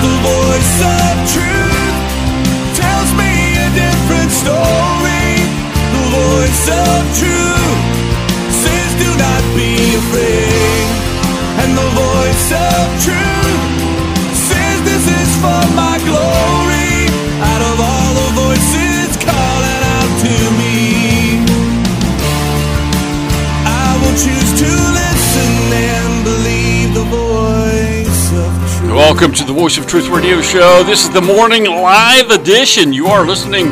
The voice of truth Welcome to the Voice of Truth Radio Show. This is the morning live edition. You are listening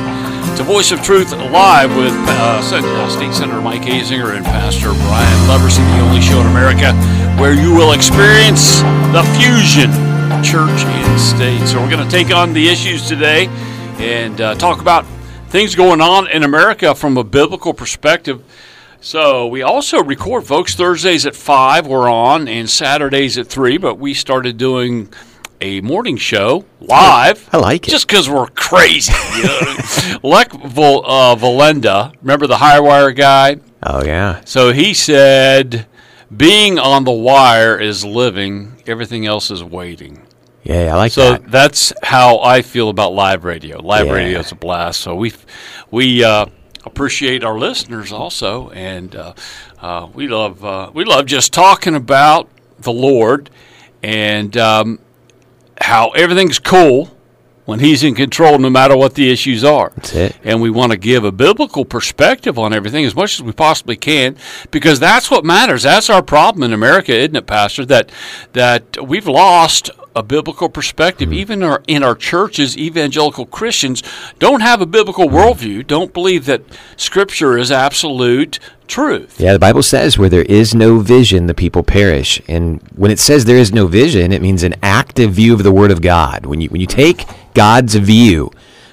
to Voice of Truth live with uh, State Senator Mike Azinger and Pastor Brian Leverson, the only show in America where you will experience the fusion church and state. So we're going to take on the issues today and uh, talk about things going on in America from a biblical perspective. So we also record, folks. Thursdays at five we're on, and Saturdays at three. But we started doing a morning show live. I like it. just because we're crazy. You know? Lech Vol, uh, Wallenda, remember the high wire guy? Oh yeah. So he said, "Being on the wire is living; everything else is waiting." Yeah, I like So that. So that's how I feel about live radio. Live Yeah. radio is a blast. So we we uh, appreciate our listeners also, and uh, uh, we love uh, we love just talking about the Lord and um, how everything's cool when He's in control, no matter what the issues are. That's it. And we want to give a biblical perspective on everything as much as we possibly can, because that's what matters. That's our problem in America, isn't it, Pastor? That that we've lost a biblical perspective. Mm-hmm. Even our, in our churches, evangelical Christians don't have a biblical worldview. Don't believe that Scripture is absolute truth. Yeah, the Bible says where there is no vision, the people perish. And when it says there is no vision, it means an active view of the Word of God. When you when you take God's view,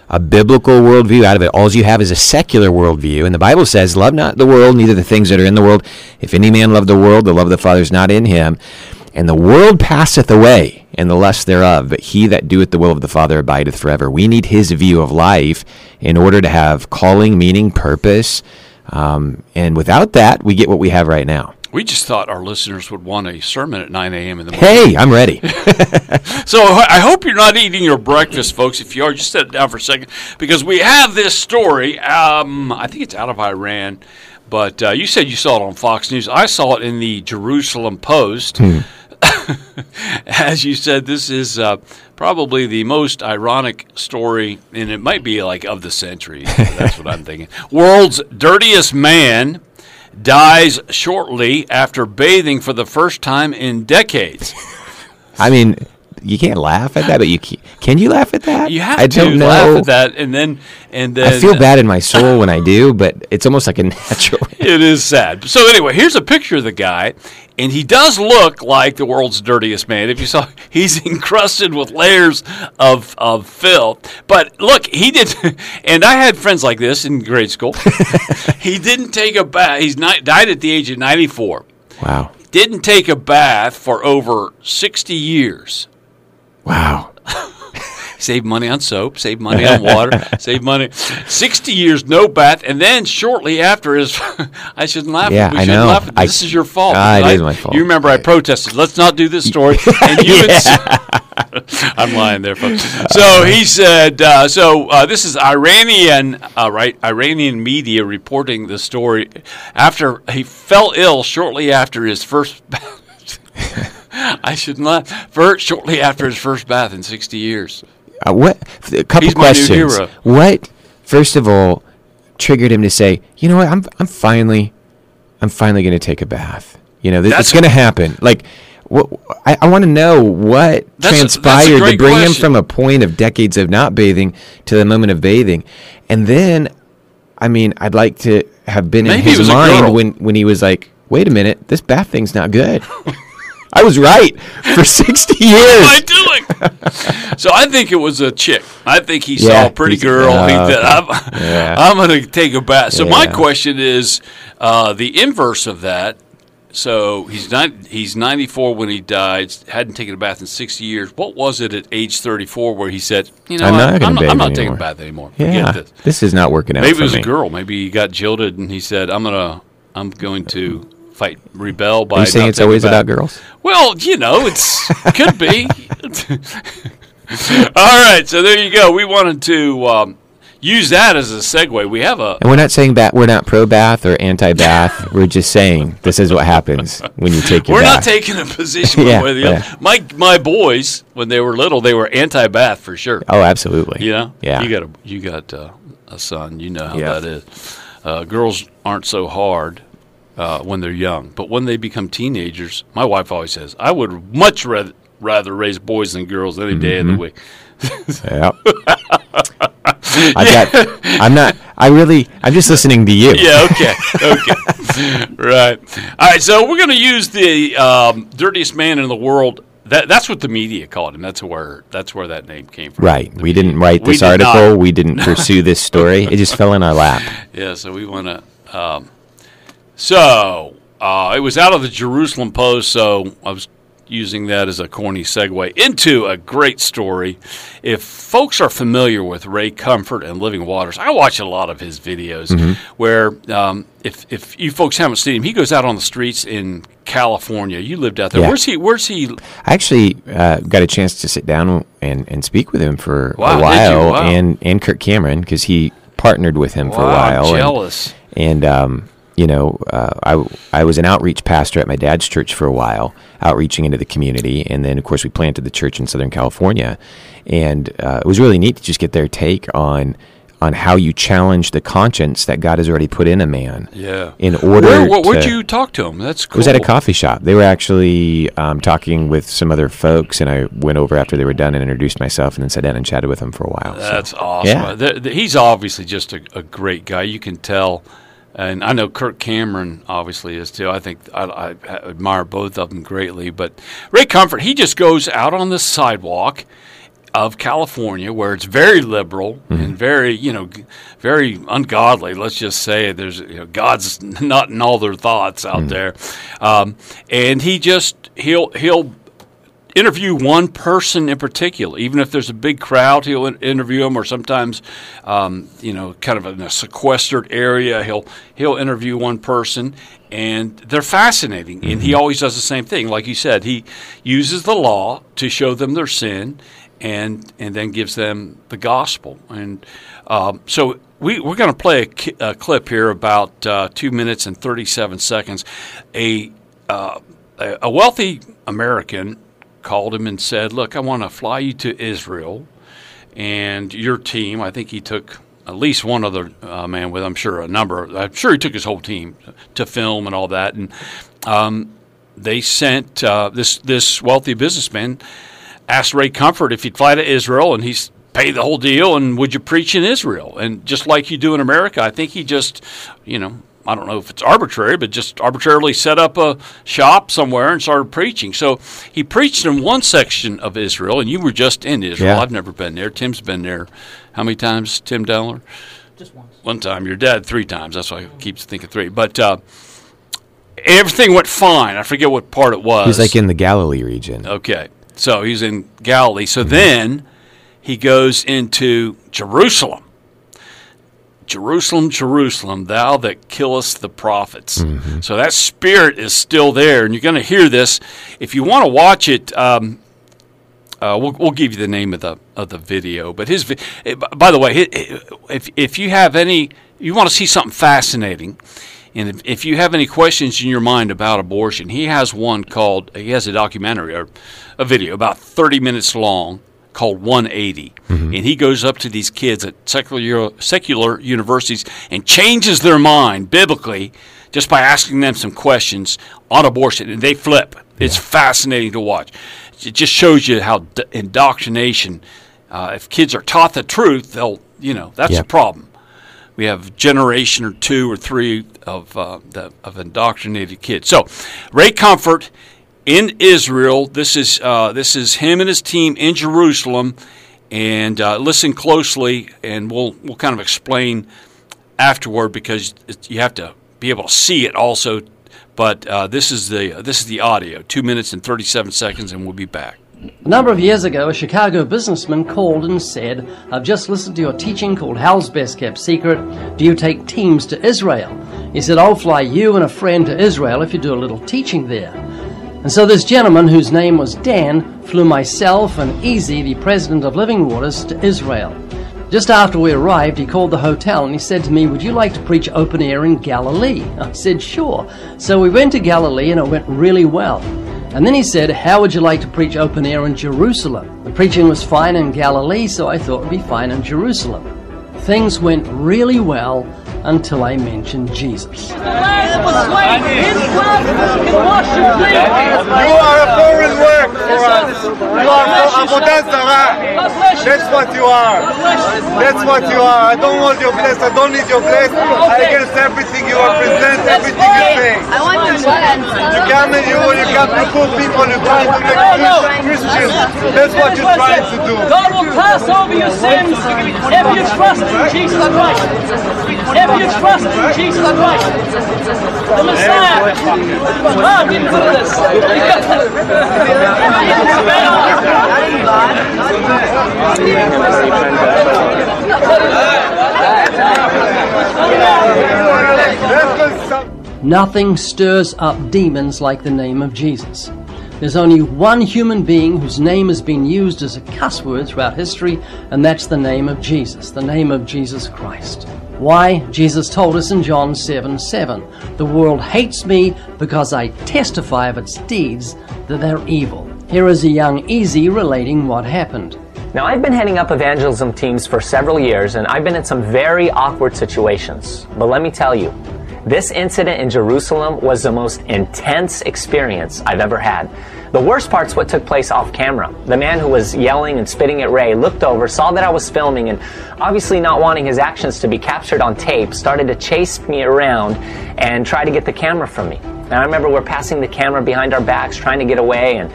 a biblical worldview out of it, all you have is a secular worldview. And the Bible says, "Love not the world, neither the things that are in the world. If any man love the world, the love of the Father is not in him." And the world passeth away, and the lust thereof, but he that doeth the will of the Father abideth forever. We need his view of life in order to have calling, meaning, purpose. Um, and without that, we get what we have right now. We just thought our listeners would want a sermon at 9 a.m. in the morning. Hey, I'm ready. So I hope you're not eating your breakfast, folks. If you are, just set it down for a second because we have this story. Um, I think it's out of Iran, but uh, you said you saw it on Fox News. I saw it in the Jerusalem Post. As you said, this is uh, probably the most ironic story, and it might be like of the century. That's what I'm thinking. World's dirtiest man dies shortly after bathing for the first time in decades. I mean, you can't laugh at that, but you can, can you laugh at that? You have I to don't know. laugh at that, and then and then I feel bad in my soul when I do, but it's almost like a natural. It is sad. So anyway, here's a picture of the guy, and he does look like the world's dirtiest man. If you saw, he's encrusted with layers of of filth. But look, he did, and I had friends like this in grade school. he didn't take a bath. He's not, died at the age of 94. Wow. Didn't take a bath for over 60 years. Wow. Save money on soap, save money on water, save money. 60 years, no bath. And then shortly after his, I shouldn't laugh. Yeah, we I know. laugh. I- This is your fault. Ah, it I- is my fault. You remember I protested. Let's not do this story. And you I'm lying there, folks. So he said, uh, so uh, this is Iranian, uh, right? Iranian media reporting the story after he fell ill shortly after his first. I should not. First, shortly after his first bath in 60 years. Uh, what? A couple He's questions. hero. What? First of all, triggered him to say, you know what? I'm I'm finally, I'm finally going to take a bath. You know, th- That's it's going to happen. Like, what? I, I want to know what That's a- a transpired to bring him from a point of decades of not bathing to the moment of bathing, and then, I mean, I'd like to have been Maybe in his a mind when when he was like, wait a minute, this bath thing's not good. I was right for 60 years. What am I doing? so I think it was a chick. I think he saw Yeah, a pretty girl. oh, he said, I'm, Yeah. I'm going to take a bath. So my question is uh, the inverse of that. So he's not, he's 94 when he died. Hadn't taken a bath in 60 years. What was it at age 34 where he said, "You know, I'm not gonna I'm, I'm not taking a bath anymore. Yeah, this." this is not working out. Maybe for it was me. a girl. Maybe he got jilted and he said, "I'm gonna, I'm going to fight, rebel by." Are you saying it's always bath." about girls? Well, you know, it's could be. All right, so there you go. We wanted to um, use that as a segue. We have a And we're not saying that we're not pro bath or anti bath. we're just saying this is what happens when you take your We're bath. not taking a position Yeah, the yeah. other. My my boys, when they were little, they were anti-bath for sure. oh, absolutely. You know, Yeah. You got a you got uh, a son. You know how Yeah. that is. Uh, girls aren't so hard uh, when they're young, but when they become teenagers, my wife always says, "I would much rather rather raise boys than girls any day of the Mm-hmm. week." Yep. I got. I'm not. I really. I'm just listening to you. Yeah. Okay. Okay. right. All right. So we're going to use the um, dirtiest man in the world. That that's what the media called him. That's where that's where that name came from. Right. We didn't write We this did article. We didn't pursue this story. It just fell in our lap. Yeah, so we want to. Um, so uh, it was out of the Jerusalem Post, so I was using that as a corny segue into a great story. If folks are familiar with Ray Comfort and Living Waters, I watch a lot of his videos where um, if if you folks haven't seen him, he goes out on the streets in California. You lived out there. Yeah. Where's he? Where's he? I actually uh, got a chance to sit down and, and speak with him for Wow, a while. Wow. and and Kirk Cameron because he partnered with him for a while. I'm and- jealous. And, um, you know, uh, I I was an outreach pastor at my dad's church for a while, outreaching into the community, and then of course we planted the church in Southern California, and uh, it was really neat to just get their take on on how you challenge the conscience that God has already put in a man. Yeah. In order, Where, where, would you talk to him? That's cool. it was at a coffee shop. They were actually um, talking with some other folks, and I went over after they were done and introduced myself, and then sat down and chatted with them for a while. So, That's awesome. yeah. The- the- he's obviously just a, a great guy. You can tell. And I know Kirk Cameron obviously is too. I think I, I admire both of them greatly. But Ray Comfort, he just goes out on the sidewalk of California where it's very liberal and very, you know, very ungodly. Let's just say there's, you know, God's not in all their thoughts out there. Um, and he just, he'll, he'll, interview one person in particular. Even if there's a big crowd, he'll interview them, or sometimes, um, you know, kind of in a sequestered area, he'll he'll interview one person, and they're fascinating. And he always does the same thing, like you said. He uses the law to show them their sin, and and then gives them the gospel. And um, so. We, we're going to play a, ki- a clip here about uh, two minutes and 37 seconds. A uh, a wealthy American called him and said, "Look, I want to fly you to Israel, and your team. I think he took at least one other uh, man with. I'm sure a number. I'm sure he took his whole team to film and all that. And um, they sent uh, this this wealthy businessman asked Ray Comfort if he'd fly to Israel, and he's pay the whole deal. And would you preach in Israel? And just like you do in America, I think he just, you know. I don't know if it's arbitrary, but just arbitrarily set up a shop somewhere and started preaching. So he preached in one section of Israel, and you were just in Israel. Yeah. I've never been there. Tim's been there. How many times, Tim Dowler? Just once. One time. Your dad three times. That's why I keep thinking three. But uh, everything went fine. I forget what part it was. He's like in the Galilee region. Okay. So he's in Galilee. So then he goes into Jerusalem. Jerusalem, Jerusalem, thou that killest the prophets. So that spirit is still there, and you're going to hear this. If you want to watch it, um, uh, we'll, we'll give you the name of the of the video. But his, eh, by the way, if if you have any, you want to see something fascinating, and if, if you have any questions in your mind about abortion, he has one called. He has a documentary or a video about 30 minutes long called 180, and he goes up to these kids at secular secular universities and changes their mind biblically just by asking them some questions on abortion, and they flip. It's fascinating to watch. It just shows you how d- indoctrination. Uh, if kids are taught the truth, they'll you know that's Yeah. the problem. We have a generation or two or three of uh, the, of indoctrinated kids. So, Ray Comfort in Israel. This is uh, this is him and his team in Jerusalem, and uh, listen closely, and we'll we'll kind of explain afterward because it, you have to be able to see it also. But uh, this is the this is the audio, two minutes and thirty seven seconds, and we'll be back. A number of years ago, a Chicago businessman called and said, I've just listened to your teaching called Hell's Best Kept Secret. Do you take teams to Israel? He said, I'll fly you and a friend to Israel if you do a little teaching there. And so this gentleman, whose name was Dan, flew myself and E.Z., the president of Living Waters, to Israel. Just after we arrived, he called the hotel and he said to me, Would you like to preach open air in Galilee? I said, Sure. So we went to Galilee and it went really well. And then he said, How would you like to preach open air in Jerusalem? The preaching was fine in Galilee, so I thought it would be fine in Jerusalem. Things went really well until I mentioned Jesus. You are a foreign work for us. You are Avodah Zarah. That's what you are. That's what you are. I don't want your bless. I don't need your bless. I against everything you represent, everything you say. I want your You come and you, you come to poor people, you try to make Christians. That's what you're trying to do. God will pass over your sins if you trust in Jesus Christ. If trust in Jesus Christ. The Messiah. Ah, Get rid of this. Nothing stirs up demons like the name of Jesus. There's only one human being whose name has been used as a cuss word throughout history, and that's the name of Jesus, the name of Jesus Christ. Why? Jesus told us in John 7 7. The world hates me because I testify of its deeds that they're evil. Here is a young E.Z. relating what happened. Now, I've been heading up evangelism teams for several years, and I've been in some very awkward situations. But let me tell you, this incident in Jerusalem was the most intense experience I've ever had. The worst part's what took place off camera. The man who was yelling and spitting at Ray looked over, saw that I was filming, and obviously not wanting his actions to be captured on tape, started to chase me around and try to get the camera from me. And I remember we're passing the camera behind our backs, trying to get away, and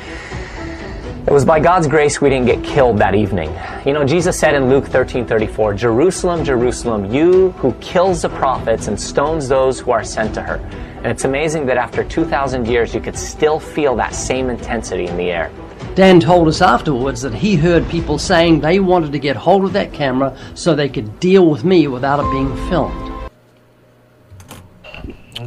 it was by God's grace we didn't get killed that evening. You know, Jesus said in Luke 13 34, Jerusalem, Jerusalem, you who kills the prophets and stones those who are sent to her. And it's amazing that after 2,000 years, you could still feel that same intensity in the air. Dan told us afterwards that he heard people saying they wanted to get hold of that camera so they could deal with me without it being filmed.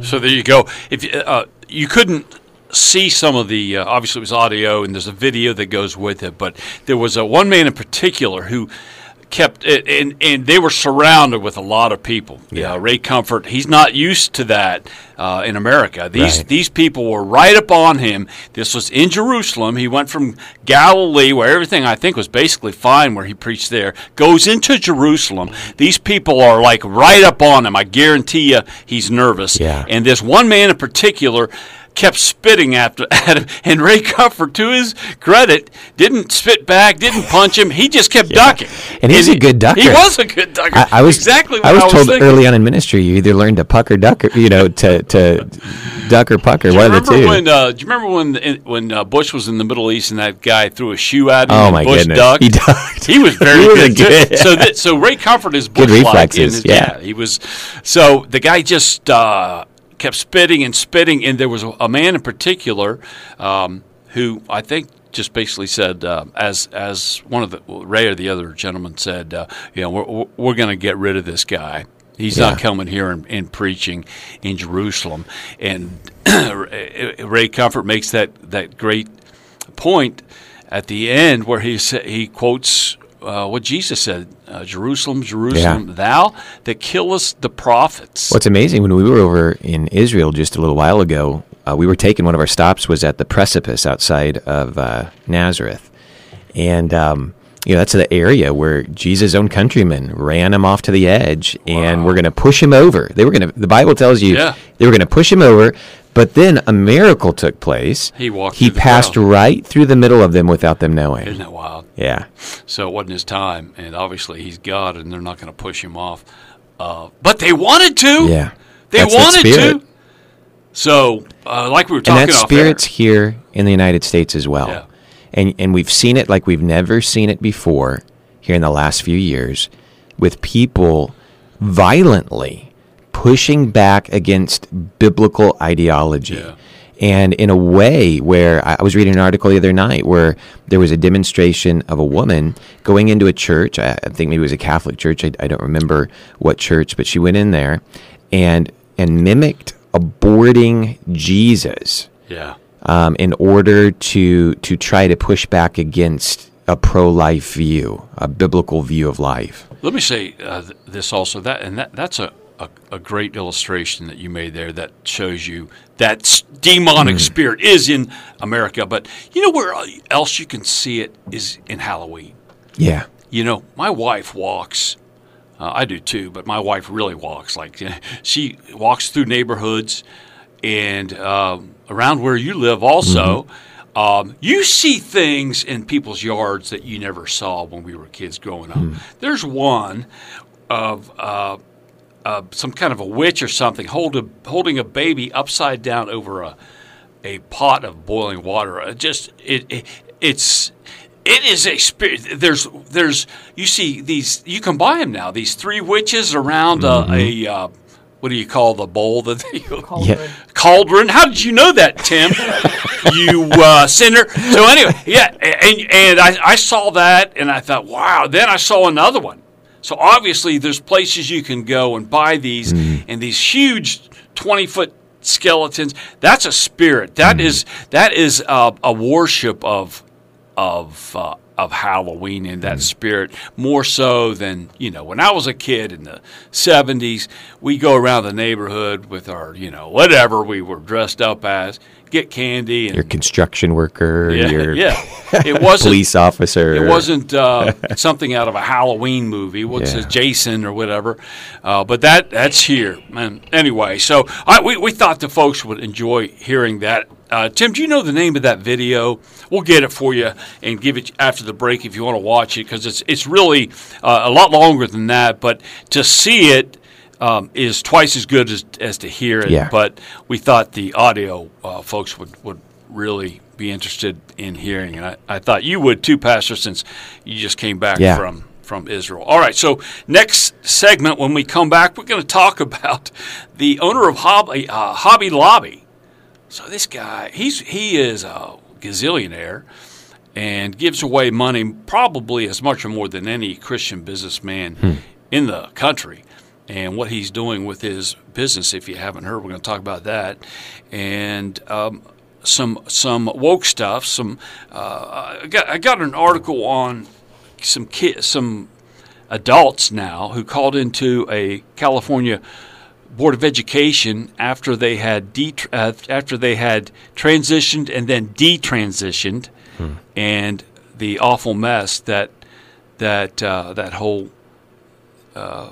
So there you go. If you- uh, you couldn't see some of the, uh, obviously it was audio, and there's a video that goes with it. But there was a one man in particular who kept it, and and they were surrounded with a lot of people. Yeah, Ray Comfort. He's not used to that uh, in America. These Right. these people were right up on him. This was in Jerusalem. He went from Galilee, where everything I think was basically fine, where he preached there, goes into Jerusalem. These people are like right up on him. I guarantee you, he's nervous. Yeah. And this one man in particular kept spitting after at him, and Ray Comfort, to his credit, didn't spit back, didn't punch him. He just kept ducking. And he's a good ducker. He was a good ducker. I, I was exactly what I was told thinking. early on in ministry. You either learn to puck or duck, or, you know, to to duck or pucker. One of the two. when? Uh, do you remember when when uh, Bush was in the Middle East and that guy threw a shoe at him? Oh, and my Bush goodness. ducked. He ducked. He was very He was good. good- So that, so Ray Comfort is Good Bush-like reflexes, his- yeah. he was. So the guy just uh, kept spitting and spitting, and there was a, man in particular um, who I think. Just basically said, uh, as as one of the Ray or the other gentleman said, uh, you know, we're we're going to get rid of this guy. He's not coming here and, and preaching in Jerusalem. And Ray Comfort makes that, that great point at the end where he he quotes uh, what Jesus said: uh, "Jerusalem, Jerusalem, thou that killest the prophets." What's amazing when we were over in Israel just a little while ago, uh, we were taking one of our stops was at the precipice outside of uh, Nazareth, and um, you know that's the area where Jesus' own countrymen ran him off to the edge, and we're going to push him over. They were going to. The Bible tells you Yeah. they were going to push him over. But then a miracle took place. He walked He passed crowd. right through the middle of them without them knowing. Isn't that wild? Yeah. So it wasn't his time, and obviously he's God, and they're not going to push him off. Uh, but they wanted to. Yeah. they That's that wanted to. So, uh, like we were and talking that spirit's here in the United States as well. Yeah. And and we've seen it like we've never seen it before here in the last few years with people violently pushing back against biblical ideology. Yeah. And in a way where I was reading an article the other night where there was a demonstration of a woman going into a church. I, I think maybe it was a Catholic church. I, I don't remember what church, but she went in there and and mimicked aborting Jesus Yeah. Um, in order to to try to push back against a pro-life view, a biblical view of life. Let me say uh, th- this also that and that that's a, a, a great illustration that you made there that shows you that demonic spirit is in America. But you know where else you can see it is in Halloween. Yeah. You know, my wife walks. Uh, I do too, but my wife really walks. Like she walks through neighborhoods and um, around where you live. Also, um, you see things in people's yards that you never saw when we were kids growing up. There's one of uh, uh, some kind of a witch or something hold a, holding a baby upside down over a a pot of boiling water. Uh, Just it, it it's it is a spirit. There's there's you see these you can buy them now. These three witches around uh, a uh, what do you call the bowl that they Yeah. cauldron. How did you know that, Tim? you uh, sinner. So anyway, yeah, and and I, I saw that and I thought, wow. Then I saw another one. So obviously, there's places you can go and buy these, and these huge twenty foot skeletons. That's a spirit. That is that is a, a worship of of uh, of Halloween in that spirit more so than you know when I was a kid in the seventies we go around the neighborhood with our you know whatever we were dressed up as get candy and Your construction worker, yeah, your yeah it wasn't police officer. it wasn't uh, something out of a Halloween movie. What's Yeah. it, Jason or whatever? Uh, but that that's here. And anyway, so I, we we thought the folks would enjoy hearing that. Uh, Tim, do you know the name of that video? We'll get it for you and give it after the break if you want to watch it because it's it's really uh, a lot longer than that. But to see it. Um, is twice as good as, as to hear it, Yeah. but we thought the audio uh, folks would, would really be interested in hearing, and I, I thought you would too, Pastor, since you just came back Yeah. from from Israel. All right, so next segment, when we come back, we're going to talk about the owner of Hobby uh, Hobby Lobby. So this guy, he's he is a gazillionaire and gives away money probably as much or more than any Christian businessman in the country. And what he's doing with his business, if you haven't heard, we're going to talk about that, and um, some some woke stuff. Some uh, I got I got an article on some kids, some adults now who called into a California Board of Education after they had de- uh, after they had transitioned and then detransitioned, and the awful mess that that uh, that whole uh,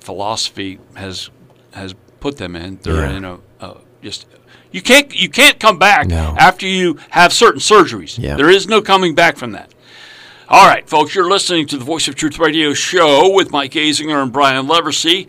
philosophy has has put them in. They're Yeah. in a, a just you can't you can't come back No. after you have certain surgeries. Yeah. There is no coming back from that. All right, folks, you're listening to the Voice of Truth Radio show with Mike Azinger and Brian Leversey.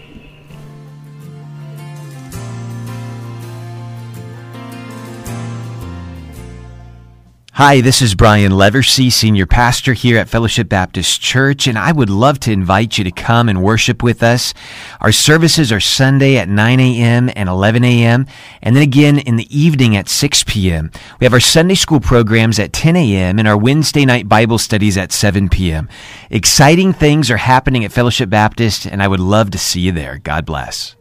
Hi, this is Brian Leversey, Senior Pastor here at Fellowship Baptist Church, and I would love to invite you to come and worship with us. Our services are Sunday at 9 a.m. and 11 a.m., and then again in the evening at 6 p.m. We have our Sunday school programs at 10 a.m. and our Wednesday night Bible studies at 7 p.m. Exciting things are happening at Fellowship Baptist, and I would love to see you there. God bless.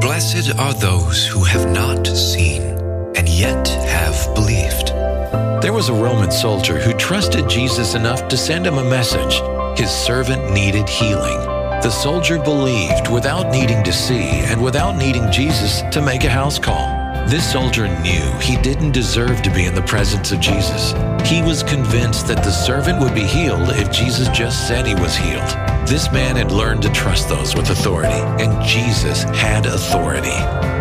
Blessed are those who have not seen and yet have believed. There was a Roman soldier who trusted Jesus enough to send him a message. His servant needed healing. The soldier believed without needing to see and without needing Jesus to make a house call. This soldier knew he didn't deserve to be in the presence of Jesus. He was convinced that the servant would be healed if Jesus just said he was healed. This man had learned to trust those with authority, and Jesus had authority.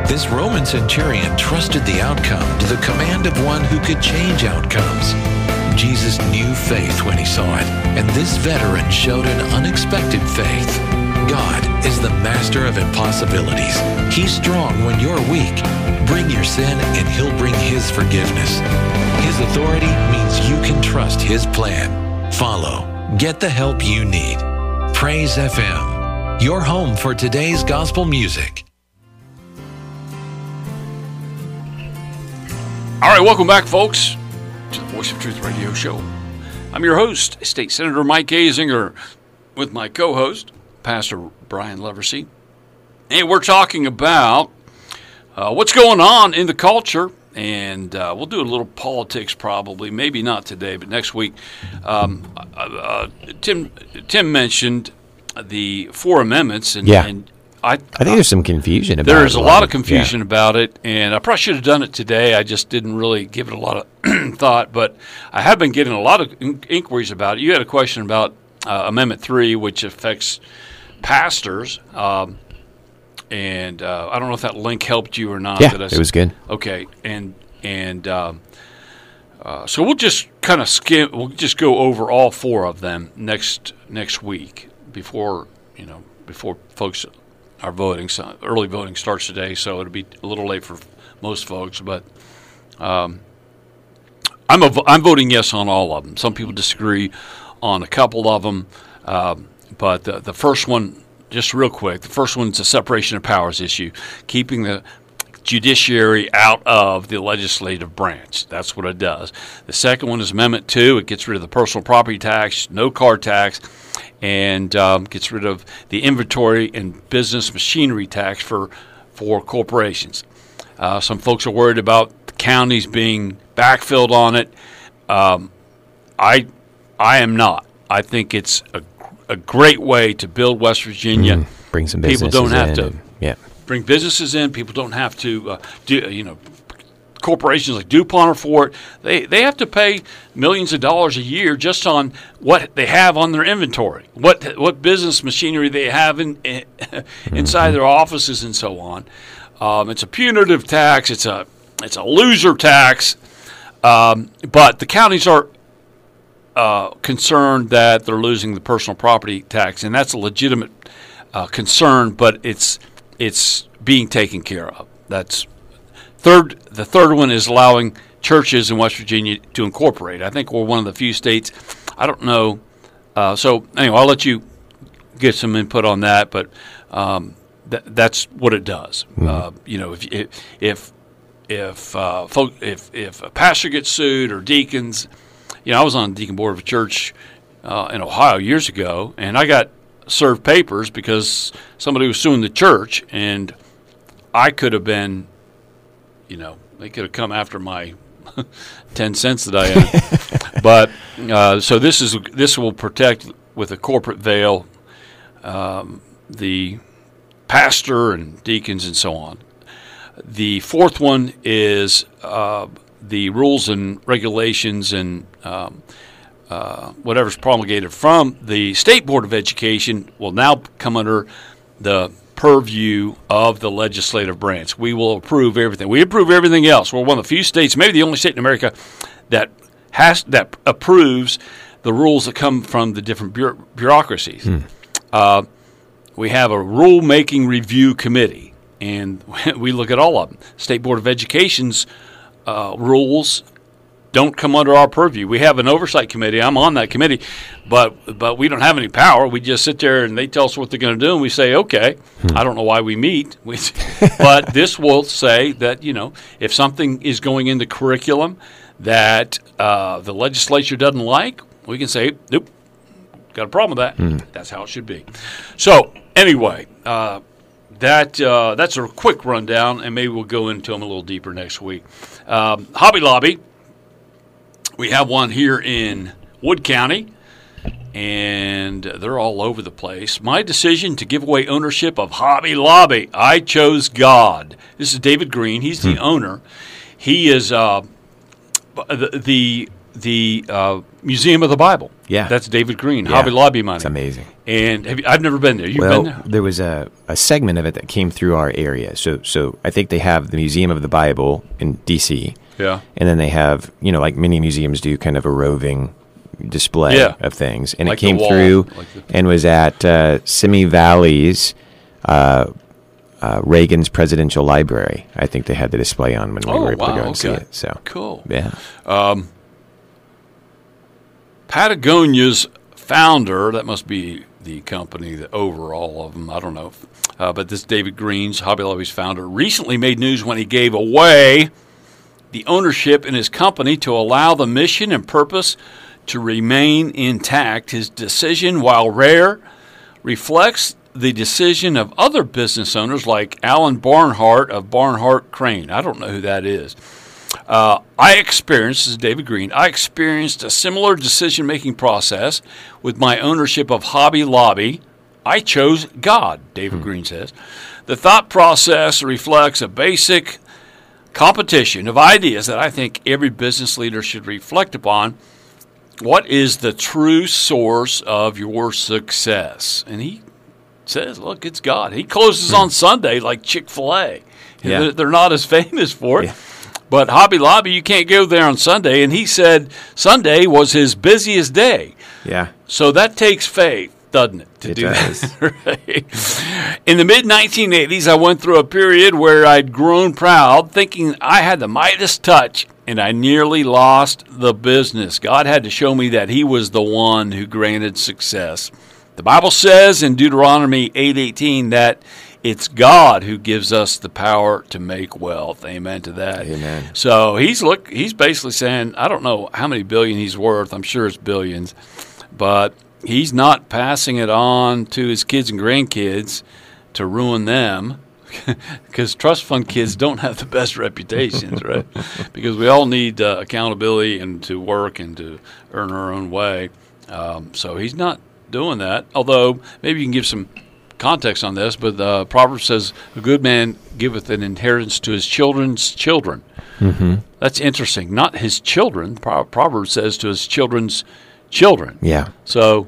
This Roman centurion trusted the outcome to the command of one who could change outcomes. Jesus knew faith when he saw it, and this veteran showed an unexpected faith. God is the master of impossibilities. He's strong when you're weak. Bring your sin, and he'll bring his forgiveness. His authority means you can trust his plan. Follow. Get the help you need. Praise FM, your home for today's gospel music. All right, welcome back, folks, to the Voice of Truth Radio Show. I'm your host, State Senator Mike Azinger, with my co host, Pastor Brian Leversey. And we're talking about uh, what's going on in the culture. And uh, we'll do a little politics probably, maybe not today, but next week. Um, uh, uh, Tim Tim mentioned the four amendments, and, Yeah. and I, I think there's some confusion about there's it, a lot of yeah. confusion about it, and I probably should have done it today. I just didn't really give it a lot of thought, but I have been getting a lot of in- inquiries about it. You had a question about uh, Amendment Three, which affects pastors, um, and uh, I don't know if that link helped you or not. Yeah, it was good. Okay, and and um, uh, so we'll just kind of skim. We'll just go over all four of them next next week before you know before folks are voting. So early voting starts today, so it'll be a little late for most folks. But um, I'm a, I'm voting yes on all of them. Some people disagree on a couple of them, um, but the the first one, just real quick, the first one's a separation of powers issue, keeping the judiciary out of the legislative branch. That's what it does. The second one is Amendment 2. It gets rid of the personal property tax, no car tax, and um, gets rid of the inventory and business machinery tax for, for corporations. Uh, some folks are worried about the counties being backfilled on it. Um, I, I am not. I think it's a, a great way to build West Virginia. Bring some People don't have in to and- yeah. bring businesses in. People don't have to uh, do you know corporations like DuPont or Ford. They they have to pay millions of dollars a year just on what they have on their inventory, what what business machinery they have in, in inside their offices and so on. Um, it's a punitive tax. It's a it's a loser tax. Um, but the counties are uh, concerned that they're losing the personal property tax, and that's a legitimate uh, concern. But it's it's being taken care of. That's third. The third one is allowing churches in West Virginia to incorporate. I think we're one of the few states. I don't know. Uh, so anyway, I'll let you get some input on that, but um, th- that's what it does. Uh, you know, if if if if, uh, folk, if if a pastor gets sued or deacons, you know, I was on the deacon board of a church uh, in Ohio years ago, and I got served papers because somebody was suing the church, and I could have been, you know, they could have come after my ten cents that I had. but uh, so this is this will protect with a corporate veil um, the pastor and deacons and so on. The fourth one is uh, the rules and regulations and um, uh, whatever's promulgated from the State Board of Education will now come under the purview of the legislative branch. We will approve everything. We approve everything else. We're one of the few states, maybe the only state in America, that has that approves the rules that come from the different bureau- bureaucracies. Uh, we have a rulemaking review committee, and we look at all of them. State Board of Education's uh, rules don't come under our purview. We have an oversight committee. I'm on that committee, but but we don't have any power. We just sit there and they tell us what they're going to do, and we say, okay. I don't know why we meet, we, but this will say that you know if something is going into curriculum that uh, the legislature doesn't like, we can say, nope, got a problem with that. That's how it should be. So anyway, uh, that uh, that's a quick rundown, and maybe we'll go into them a little deeper next week. Um, Hobby Lobby, we have one here in Wood County, and they're all over the place. My decision to give away ownership of Hobby Lobby, I chose God. This is David Green. He's the owner. He is uh, the the, the uh, Museum of the Bible. Yeah. that's David Green. Yeah. Hobby Lobby money. It's amazing. And have you, I've never been there. You've well, been there? there was a, a segment of it that came through our area. So so I think they have the Museum of the Bible in D.C. Yeah. and then they have you know like many museums do kind of a roving display Yeah. of things, and Like it came through like the- and was at uh, Simi Valley's. Uh, uh, Reagan's Presidential Library. I think they had the display on when we Oh, were able to go and see it. So Cool. yeah, Patagonia's founder, that must be the company that over all of them, I don't know. Uh, but this David Green's Hobby Lobby's founder recently made news when he gave away the ownership in his company to allow the mission and purpose to remain intact. His decision, while rare, reflects the decision of other business owners like Alan Barnhart of Barnhart Crane. I don't know who that is. Uh, I experienced, this is David Green, I experienced a similar decision making process with my ownership of Hobby Lobby. I chose God, David Green says. The thought process reflects a basic competition of ideas that I think every business leader should reflect upon. What is the true source of your success? And he says, look, it's God. He closes on Sunday like Chick fil A. Yeah. They're, they're not as famous for it. Yeah. But Hobby Lobby, you can't go there on Sunday. And he said Sunday was his busiest day. Yeah. So that takes faith, doesn't it? To It do does. that. right? In the mid 1980s, I went through a period where I'd grown proud, thinking I had the Midas touch, and I nearly lost the business. God had to show me that He was the one who granted success. The Bible says in Deuteronomy 8:18 that it's God who gives us the power to make wealth. Amen to that. Amen. So he's look he's basically saying, I don't know how many billion he's worth. I'm sure it's billions. But he's not passing it on to his kids and grandkids to ruin them. Because trust fund kids don't have the best reputations, right? because we all need uh, accountability and to work and to earn our own way. Um, so he's not doing that. Although maybe you can give some context on this, but uh, Proverbs says, "A good man giveth an inheritance to his children's children." Mm-hmm. That's interesting. Not his children. Pro- Proverbs says to his children's children. Yeah. So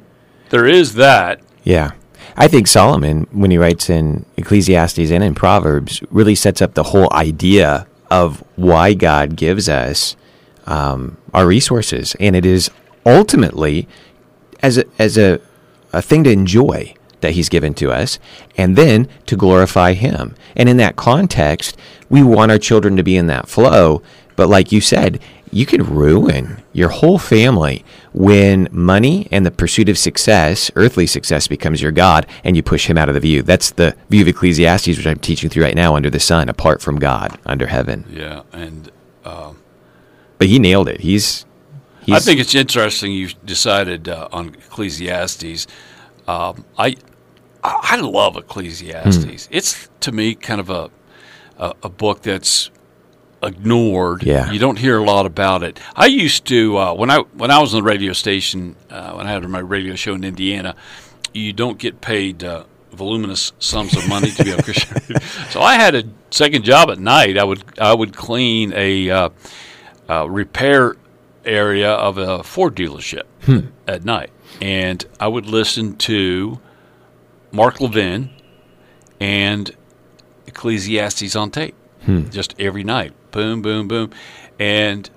there is that. Yeah. I think Solomon, when he writes in Ecclesiastes and in Proverbs, really sets up the whole idea of why God gives us um, our resources. And it is ultimately as a, as a, a thing to enjoy that he's given to us and then to glorify him. And in that context, we want our children to be in that flow. But like you said, you can ruin your whole family when money and the pursuit of success, earthly success, becomes your God and you push him out of the view. That's the view of Ecclesiastes, which I'm teaching through right now under the sun, apart from God, under heaven. Yeah, and uh, But he nailed it. He's, he's I think it's interesting you decided uh, on Ecclesiastes. Um, I I love Ecclesiastes. Hmm. It's to me kind of a a, a book that's ignored. Yeah. you don't hear a lot about it. I used to uh, when I when I was on the radio station uh, when I had my radio show in Indiana. You don't get paid uh, voluminous sums of money to be a Christian. so I had a second job at night. I would I would clean a uh, uh, repair area of a Ford dealership at night, and I would listen to Mark Levin and Ecclesiastes on tape, just every night, boom, boom, boom, and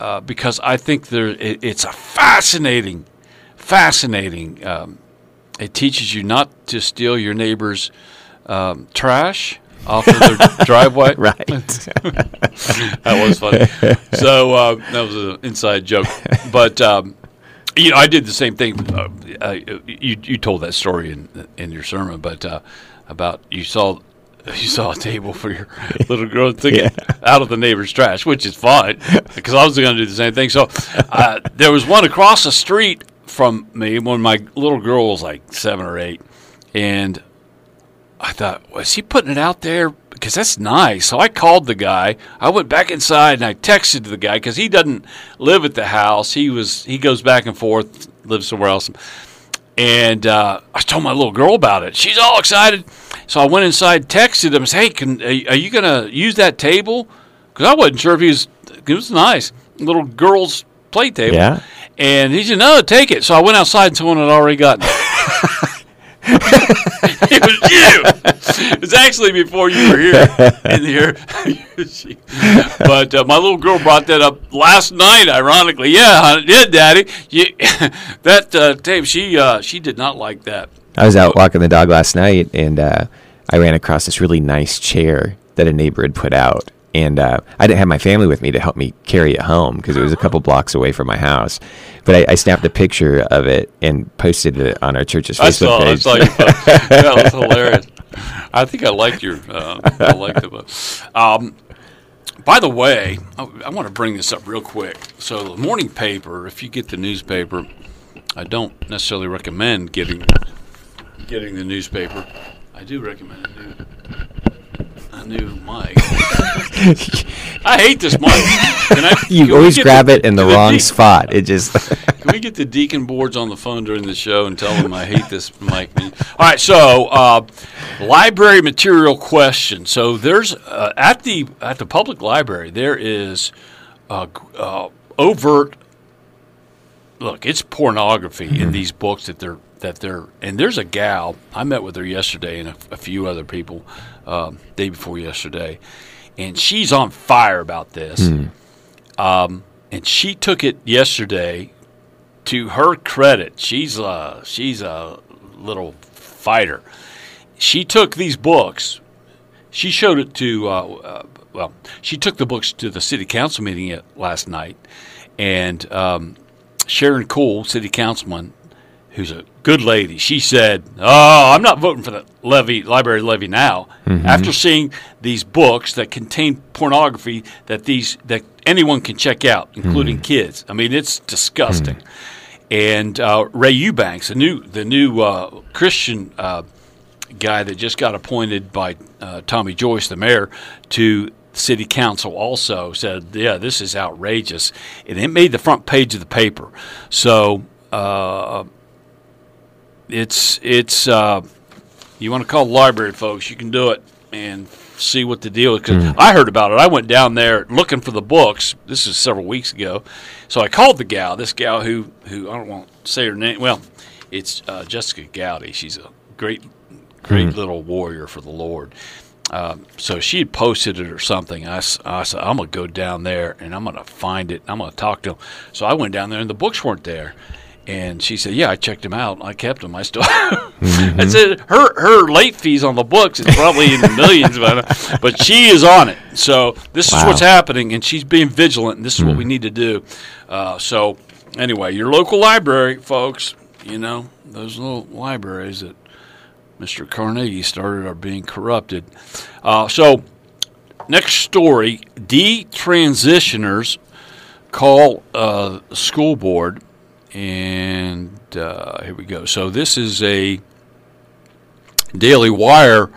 uh, because I think there it, it's a fascinating, fascinating. Um, it teaches you not to steal your neighbor's um, trash off of their driveway. right. that was funny. So uh, that was an inside joke, but um, you know, I did the same thing. Uh, uh, you you told that story in in your sermon, but uh, about you saw you saw a table for your little girl thinking out of the neighbor's trash, which is fine because I was going to do the same thing. So uh, there was one across the street from me when my little girl was like seven or eight, and I thought, was he putting it out there? Because that's nice. So I called the guy. I went back inside and I texted the guy because he doesn't live at the house. He was he goes back and forth, lives somewhere else. And uh, I told my little girl about it. She's all excited. So I went inside, texted him, said, "Hey, can, are you going to use that table?" Because I wasn't sure if he was. It was nice, little girl's play table. Yeah. And he said, "No, take it." So I went outside, and someone had already gotten it. it was you. It was actually before you were here in here. But uh, my little girl brought that up last night. Ironically, yeah, honey, yeah, Daddy. You, that uh, tape, she uh, she did not like that. I was out walking the dog last night, and uh, I ran across this really nice chair that a neighbor had put out. And uh, I didn't have my family with me to help me carry it home because it was a couple blocks away from my house. But I, I snapped a picture of it and posted it on our church's I Facebook saw, I page. saw your post. That was hilarious. I think I liked your. Uh, I liked it. Um, by the way, I, I want to bring this up real quick. So the morning paper, if you get the newspaper, I don't necessarily recommend getting getting the newspaper. I do recommend a new a new mic. I hate this mic. Can I, You always grab the- it in the the wrong spot. It just. Can we get the deacon boards on the phone during the show and tell them I hate this mic? All right, so uh, library material question. So there's uh, at the at the public library there is uh, uh, overt. Look, it's pornography in these books that they're that they're and there's a gal I met with her yesterday and a, a few other people um, day before yesterday, and she's on fire about this. Um, and she took it yesterday to her credit, she's a she's a little fighter. She took these books. She showed it to uh, uh, well, she took the books to the city council meeting at, last night, and um, Sharon Kuhl, city councilman, who's a good lady, she said, "Oh, I'm not voting for the levy library levy now." After seeing these books that contain pornography that these that anyone can check out, including kids. I mean, it's disgusting. And uh, Ray Eubanks, the new the new uh, Christian uh, guy that just got appointed by uh, Tommy Joyce, the mayor, to city council, also said, "Yeah, this is outrageous," and it made the front page of the paper. So uh, it's it's uh, you want to call the library folks, you can do it and see what the deal is. Because I heard about it. I went down there looking for the books. This is several weeks ago. So I called the gal, this gal who, who I don't want to say her name. Well, it's uh, Jessica Gowdy. She's a great, great little warrior for the Lord. Um, so she had posted it or something. I, I said, I'm going to go down there and I'm going to find it. I'm going to talk to them. So I went down there and the books weren't there. And she said, "Yeah, I checked him out. I kept him. I still." I said, "Her her late fees on the books is probably in the millions, but but she is on it. So this is what's happening, and she's being vigilant. And this is what we need to do. Uh, so anyway, your local library, folks. You know those little libraries that Mr. Carnegie started are being corrupted. Uh, so next story: detransitioners call uh, school board, and uh, here we go. So this is a Daily Wire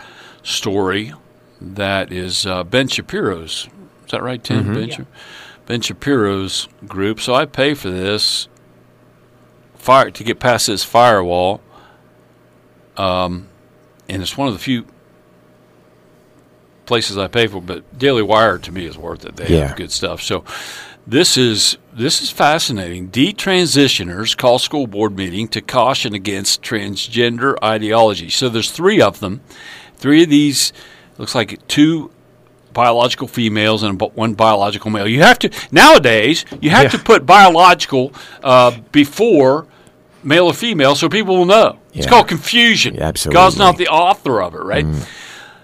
story that is uh, Ben Shapiro's. Is that right, Tim? Ben, Sha- ben Shapiro's group. So I pay for this fire to get past this firewall. Um, and it's one of the few places I pay for, but Daily Wire to me is worth it. They Yeah. have good stuff. So this is this is fascinating. Detransitioners call school board meeting to caution against transgender ideology. So there's three of them. Three of these looks like two biological females and one biological male. You have to nowadays you have to put biological uh, before male or female so people will know. It's called confusion. Yeah, absolutely. God's not the author of it, right?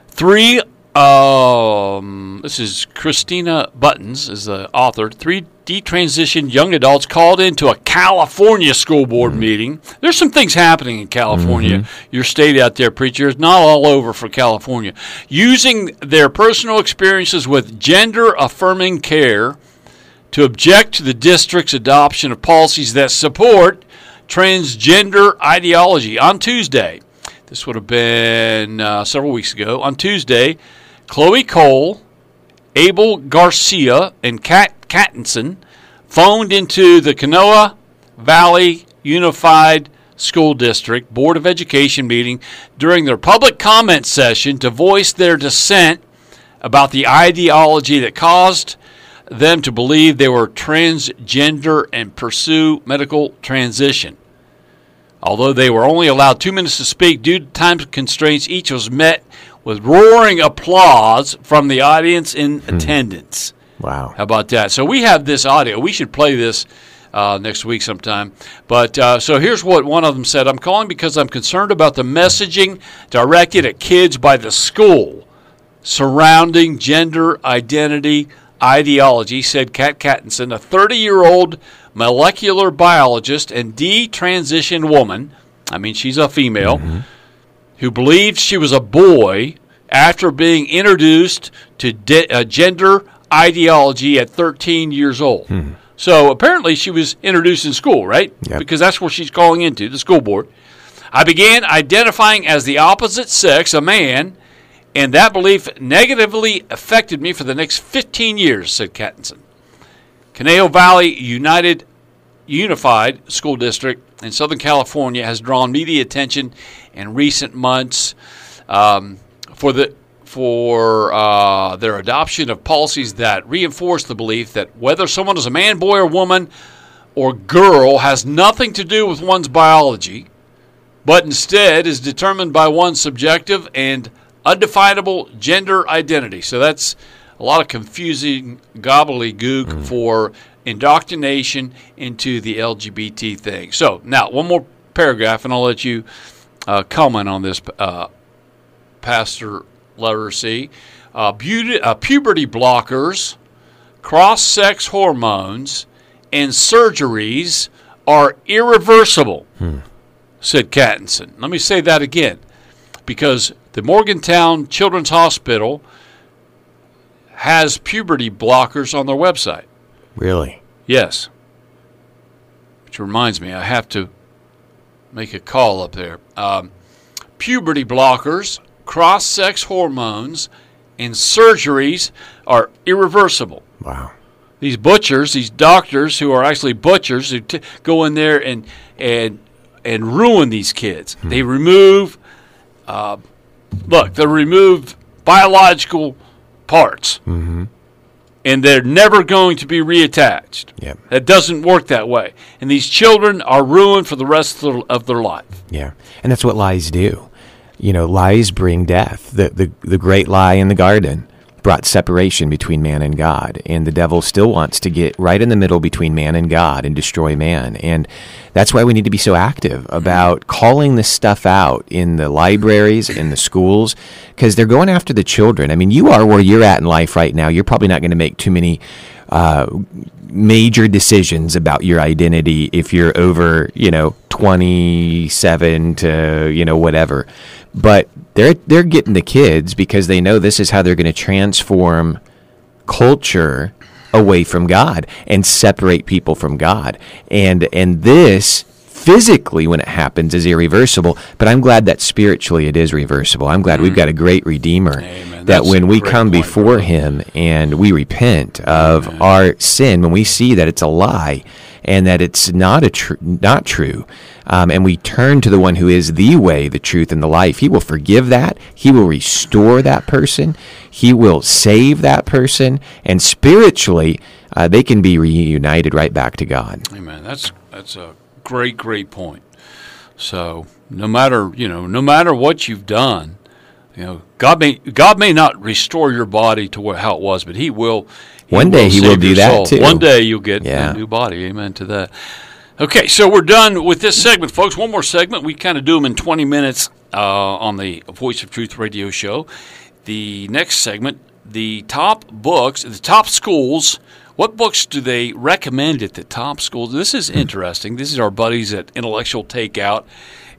Three. Um, this is Christina Buttons is the author. Three detransitioned young adults called into a California school board meeting. There's some things happening in California. Your state out there, preachers, not all over for California. Using their personal experiences with gender affirming care to object to the district's adoption of policies that support transgender ideology. On Tuesday, this would have been uh, several weeks ago, on Tuesday, Chloe Cole, Abel Garcia, and Kat Cattinson phoned into the Conejo Valley Unified School District Board of Education meeting during their public comment session to voice their dissent about the ideology that caused them to believe they were transgender and pursue medical transition. Although they were only allowed two minutes to speak due to time constraints, each was met with roaring applause from the audience in attendance. Wow. How about that? So we have this audio. We should play this uh, next week sometime. But uh, so here's what one of them said I'm calling because I'm concerned about the messaging directed at kids by the school surrounding gender identity ideology, said Kat Cattinson, a 30 year old molecular biologist and detransition woman. I mean, she's a female who believed she was a boy after being introduced to de- uh, gender ideology at 13 years old. So apparently she was introduced in school, right? Yep. Because that's where she's calling into, the school board. I began identifying as the opposite sex, a man, and that belief negatively affected me for the next 15 years, said Cattinson. Conejo Valley United Unified School District in Southern California has drawn media attention in recent months um, for the for uh, their adoption of policies that reinforce the belief that whether someone is a man, boy, or woman, or girl has nothing to do with one's biology, but instead is determined by one's subjective and undefinable gender identity. So that's a lot of confusing gobbledygook for indoctrination into the LGBT thing. So now, one more paragraph, and I'll let you uh, comment on this, uh, Pastor letter C. Uh, beauty, uh, puberty blockers, cross sex hormones, and surgeries are irreversible, said Cattinson. Let me say that again because the Morgantown Children's Hospital has puberty blockers on their website. Really? Yes. Which reminds me, I have to make a call up there. Um, puberty blockers, cross sex hormones, and surgeries are irreversible. Wow. These butchers, these doctors who are actually butchers, who t- go in there and and and ruin these kids. They remove, uh, look, they remove biological parts, Mm-hmm. And they're never going to be reattached. Yep. That doesn't work that way. And these children are ruined for the rest of their, of their life. Yeah, and that's what lies do. You know, lies bring death. The, the the great lie in the garden brought separation between man and God, and the devil still wants to get right in the middle between man and God and destroy man. And that's why we need to be so active about calling this stuff out in the libraries, in the schools, because they're going after the children. I mean, you are where you're at in life right now. You're probably not going to make too many uh, major decisions about your identity if you're over, you know, 27 to, you know, whatever. But they're they're getting the kids because they know this is how they're going to transform culture away from God and separate people from God. And and this physically when it happens is irreversible, but I'm glad that spiritually it is reversible. I'm glad we've got a great redeemer Amen. that when we come point, before brother. him and we repent of our sin, when we see that it's a lie and that it's not a tr- not true, um, and we turn to the one who is the way, the truth, and the life, he will forgive that. He will restore that person. He will save that person, and spiritually, uh, they can be reunited right back to God. Amen. That's that's a great, great point. So no matter you know, no matter what you've done, you know, God may God may not restore your body to how it was, but He will. One day He will do that, too. One day you'll get Yeah. a new body. Amen to that. Okay, so we're done with this segment, folks. One more segment. We kind of do them in 20 minutes uh, on the Voice of Truth radio show. The next segment, the top books, the top schools. What books do they recommend at the top schools? This is interesting. This is our buddies at Intellectual Takeout.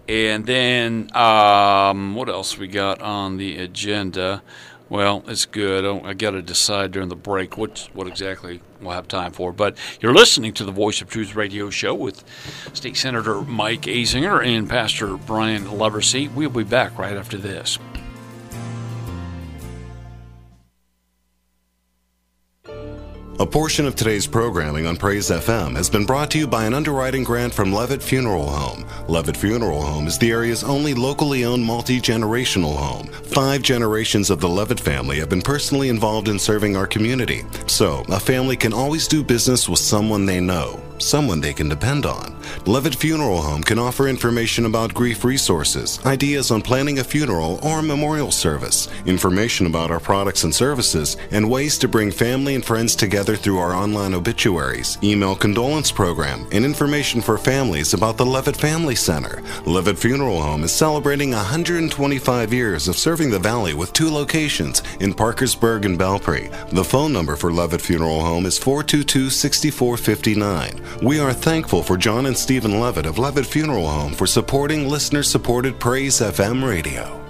And then um, what else we got on the agenda? Well, it's good. I, I got to decide during the break what what exactly we'll have time for. But you're listening to the Voice of Truth radio show with State Senator Mike Azinger and Pastor Brian Loversey. We'll be back right after this. A portion of today's programming on Praise FM has been brought to you by an underwriting grant from Leavitt Funeral Home. Leavitt Funeral Home is the area's only locally owned multi generational home. Five generations of the Leavitt family have been personally involved in serving our community. So, a family can always do business with someone they know, someone they can depend on. Leavitt Funeral Home can offer information about grief resources, ideas on planning a funeral or a memorial service, information about our products and services, and ways to bring family and friends together through our online obituaries, email condolence program, and information for families about the Leavitt Family Center. Leavitt Funeral Home is celebrating 125 years of serving the Valley with two locations in Parkersburg and Belpre. The phone number for Leavitt Funeral Home is 422 6459. We are thankful for John and Stephen Leavitt of Leavitt Funeral Home for supporting listener supported Praise FM radio.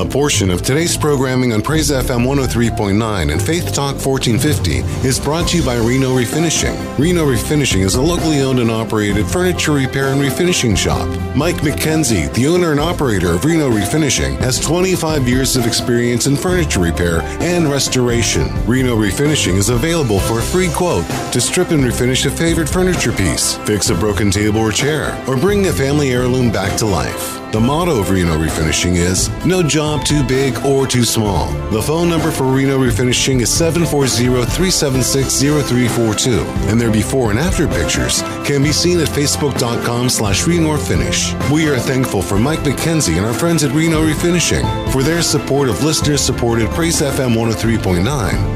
A portion of today's programming on Praise FM 103.9 and Faith Talk 1450 is brought to you by Reno Refinishing. Reno Refinishing is a locally owned and operated furniture repair and refinishing shop. Mike McKenzie, the owner and operator of Reno Refinishing, has 25 years of experience in furniture repair and restoration. Reno Refinishing is available for a free quote to strip and refinish a favorite furniture piece, fix a broken table or chair, or bring a family heirloom back to life. The motto of Reno Refinishing is no job too big or too small. The phone number for Reno Refinishing is 740-376-0342, and their before and after pictures can be seen at facebook.com slash Reno Finish. We are thankful for Mike McKenzie and our friends at Reno Refinishing for their support of listener-supported Praise FM 103.9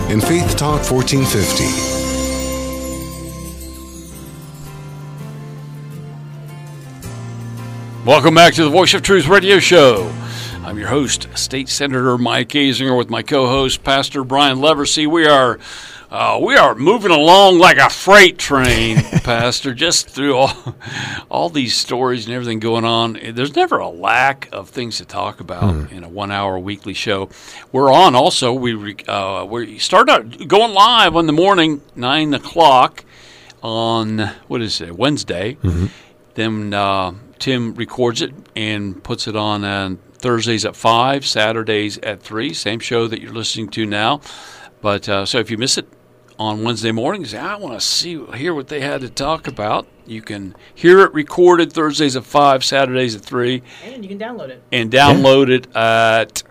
and Faith Talk 1450. Welcome back to the Voice of Truth radio show. I'm your host, State Senator Mike Azinger, with my co-host, Pastor Brian Leversey. We are uh, we are moving along like a freight train, Pastor, just through all, all these stories and everything going on. There's never a lack of things to talk about Hmm. in a one-hour weekly show. We're on also. We uh, we start out going live on the morning nine o'clock on what is it Wednesday. Mm-hmm. Then uh, Tim records it and puts it on on Thursdays at five, Saturdays at three. Same show that you're listening to now. But uh, so if you miss it on Wednesday mornings, I want to see hear what they had to talk about. You can hear it recorded Thursdays at five, Saturdays at three, And you can download it. and download it at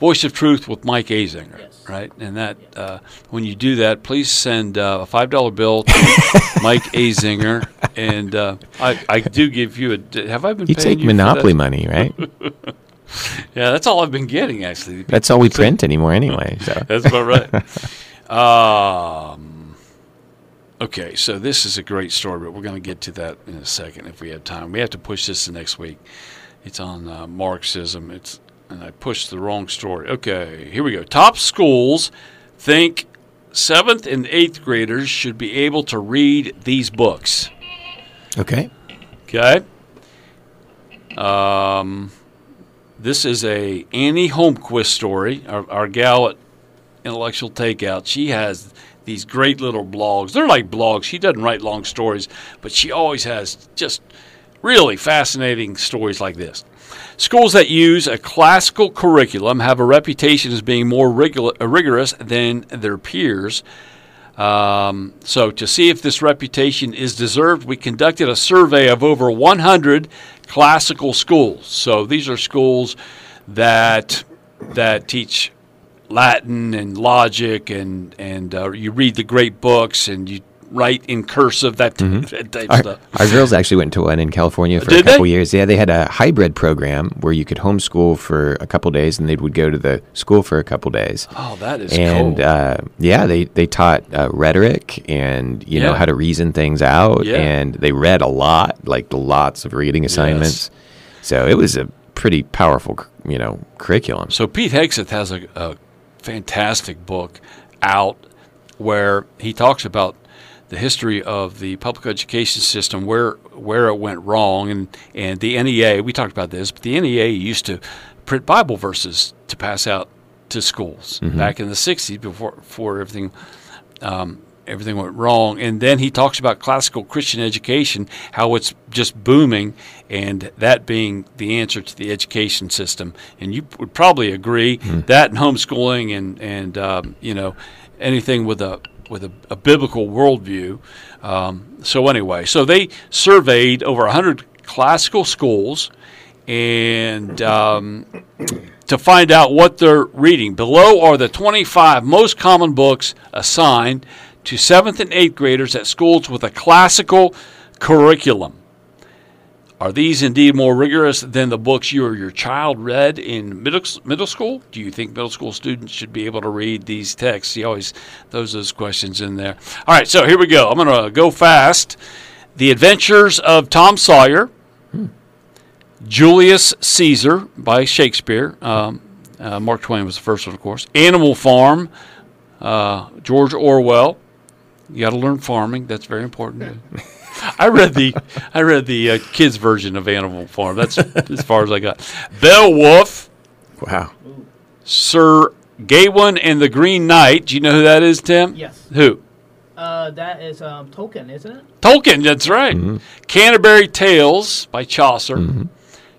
Voice of Truth with Mike Azinger. Right, and that uh, when you do that, please send uh, a five dollar bill to Mike Azinger, and uh, I, I do give you a. Have I been? You take you Monopoly money, right? yeah, that's all I've been getting actually. That's all we print anymore, anyway. So That's about right. um, okay, so this is a great story, but we're going to get to that in a second if we have time. We have to push this to next week. It's on uh, Marxism. It's and I pushed the wrong story. Okay, here we go. Top schools think seventh and eighth graders should be able to read these books. Okay. Okay. Um, this is a Annie Holmquist story. Our, our gal at Intellectual Takeout. She has these great little blogs. They're like blogs. She doesn't write long stories, but she always has just really fascinating stories like this. Schools that use a classical curriculum have a reputation as being more rigor- rigorous than their peers. Um, so, to see if this reputation is deserved, we conducted a survey of over 100 classical schools. So, these are schools that that teach Latin and logic, and and uh, you read the great books, and you write in cursive that, that type Our, stuff. our girls actually went to one in California for Did a couple they? years. Yeah, they had a hybrid program where you could homeschool for a couple days, and they would go to the school for a couple days. Oh, that is and cool. uh, yeah, they they taught uh, rhetoric and you know how to reason things out, Yeah. and they read a lot, like lots of reading assignments. So it was a pretty powerful, you know, curriculum. So Pete Hegseth has a, a fantastic book out where he talks about the history of the public education system, where where it went wrong, and and the NEA. We talked about this, but the NEA used to print Bible verses to pass out to schools Mhm. back in the '60s before before everything. Um, Everything went wrong, and then he talks about classical Christian education, how it's just booming, and that being the answer to the education system. And you would probably agree that and homeschooling and and um, you know anything with a with a, a biblical worldview. Um, so anyway, so they surveyed over hundred classical schools, and um, to find out what they're reading. Below are the 25 most common books assigned to seventh and eighth graders at schools with a classical curriculum. Are these indeed more rigorous than the books you or your child read in middle, middle school? Do you think middle school students should be able to read these texts? He always throws those questions in there. All right, so here we go. I'm going to go fast. The Adventures of Tom Sawyer, Julius Caesar by Shakespeare. Um, uh, Mark Twain was the first one, of course. Animal Farm, uh, George Orwell. You got to learn farming. That's very important. I read the I read the uh, kids version of Animal Farm. That's as far as I got. Beowulf, Wow. Sir Gawain and the Green Knight. Do you know who that is, Tim? Yes. Who? Uh, that is um, Tolkien, isn't it? Tolkien, that's right. Canterbury Tales by Chaucer.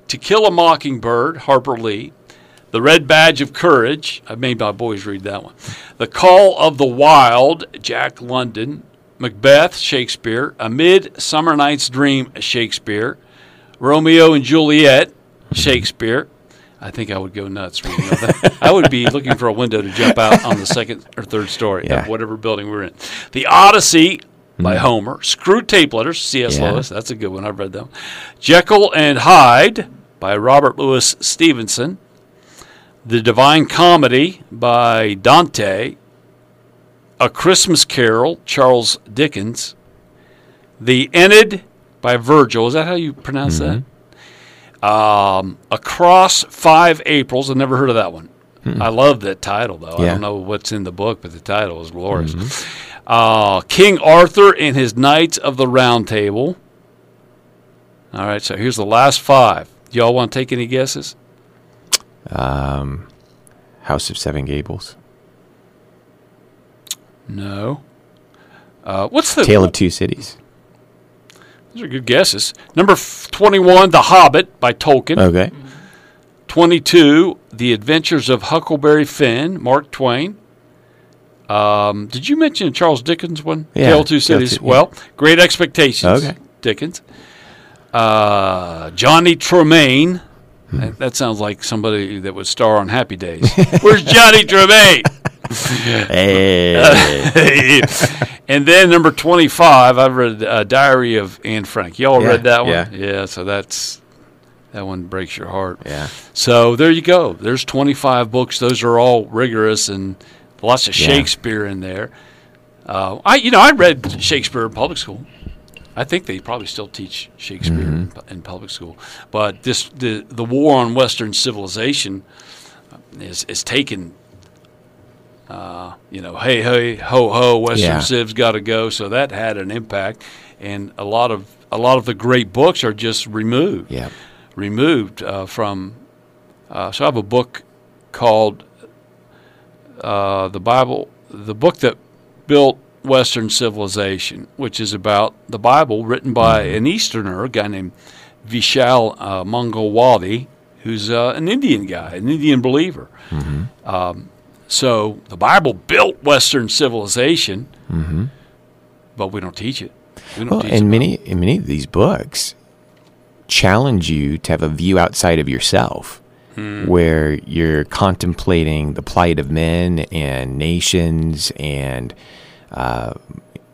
To Kill a Mockingbird, Harper Lee. The Red Badge of Courage. I made my boys read that one. The Call of the Wild, Jack London. Macbeth, Shakespeare. A Midsummer Night's Dream, Shakespeare. Romeo and Juliet, Shakespeare. I think I would go nuts reading all that. I would be looking for a window to jump out on the second or third story Yeah. of whatever building we're in. The Odyssey by mm-hmm. Homer. Screwtape Letters, C.S. Yeah. Lewis. That's a good one. I've read them. Jekyll and Hyde by Robert Louis Stevenson. The Divine Comedy by Dante. A Christmas Carol, Charles Dickens. The Enid by Virgil. Is that how you pronounce that? Um, Across Five Aprils. I've never heard of that one. I love that title, though. I don't know what's in the book, but the title is glorious. Uh, King Arthur and his Knights of the Round Table. All right, so here's the last five. Y'all want to take any guesses? Um, House of Seven Gables. No. Uh, what's the Tale of Two Cities. Those are good guesses. Number f- 21, The Hobbit by Tolkien. Okay. 22, The Adventures of Huckleberry Finn, Mark Twain. Um, did you mention Charles Dickens one? Yeah, Tale of Two Cities. Two- yeah. Well, Great Expectations. Okay. Dickens. Uh, Johnny Tremain. Hmm. That, that sounds like somebody that would star on Happy Days. Where's Johnny Tremain? Hey. and then number 25, I've read uh, Diary of Anne Frank. Y'all Yeah, read that one? yeah. Yeah, so that's that one breaks your heart. yeah. So there you go. There's 25 books. Those are all rigorous and lots of Yeah. Shakespeare in there. Uh, I, you know, I read Shakespeare in public school. I think they probably still teach Shakespeare in, pu- in public school. But this, the the war on Western civilization is is taken. Uh, you know, hey hey ho ho, Western Yeah. civ's got to go. So that had an impact, and a lot of a lot of the great books are just removed Yeah. removed uh, from. Uh, so I have a book called uh, the Bible, the book that built Western civilization, which is about the Bible written by an Easterner, a guy named Vishal uh, Mangalwadi, who's uh, an Indian guy, an Indian believer. Um, so the Bible built Western civilization, but we don't teach it. We don't Well, teach and many in many of these books challenge you to have a view outside of yourself, Hmm. where you're contemplating the plight of men and nations and uh,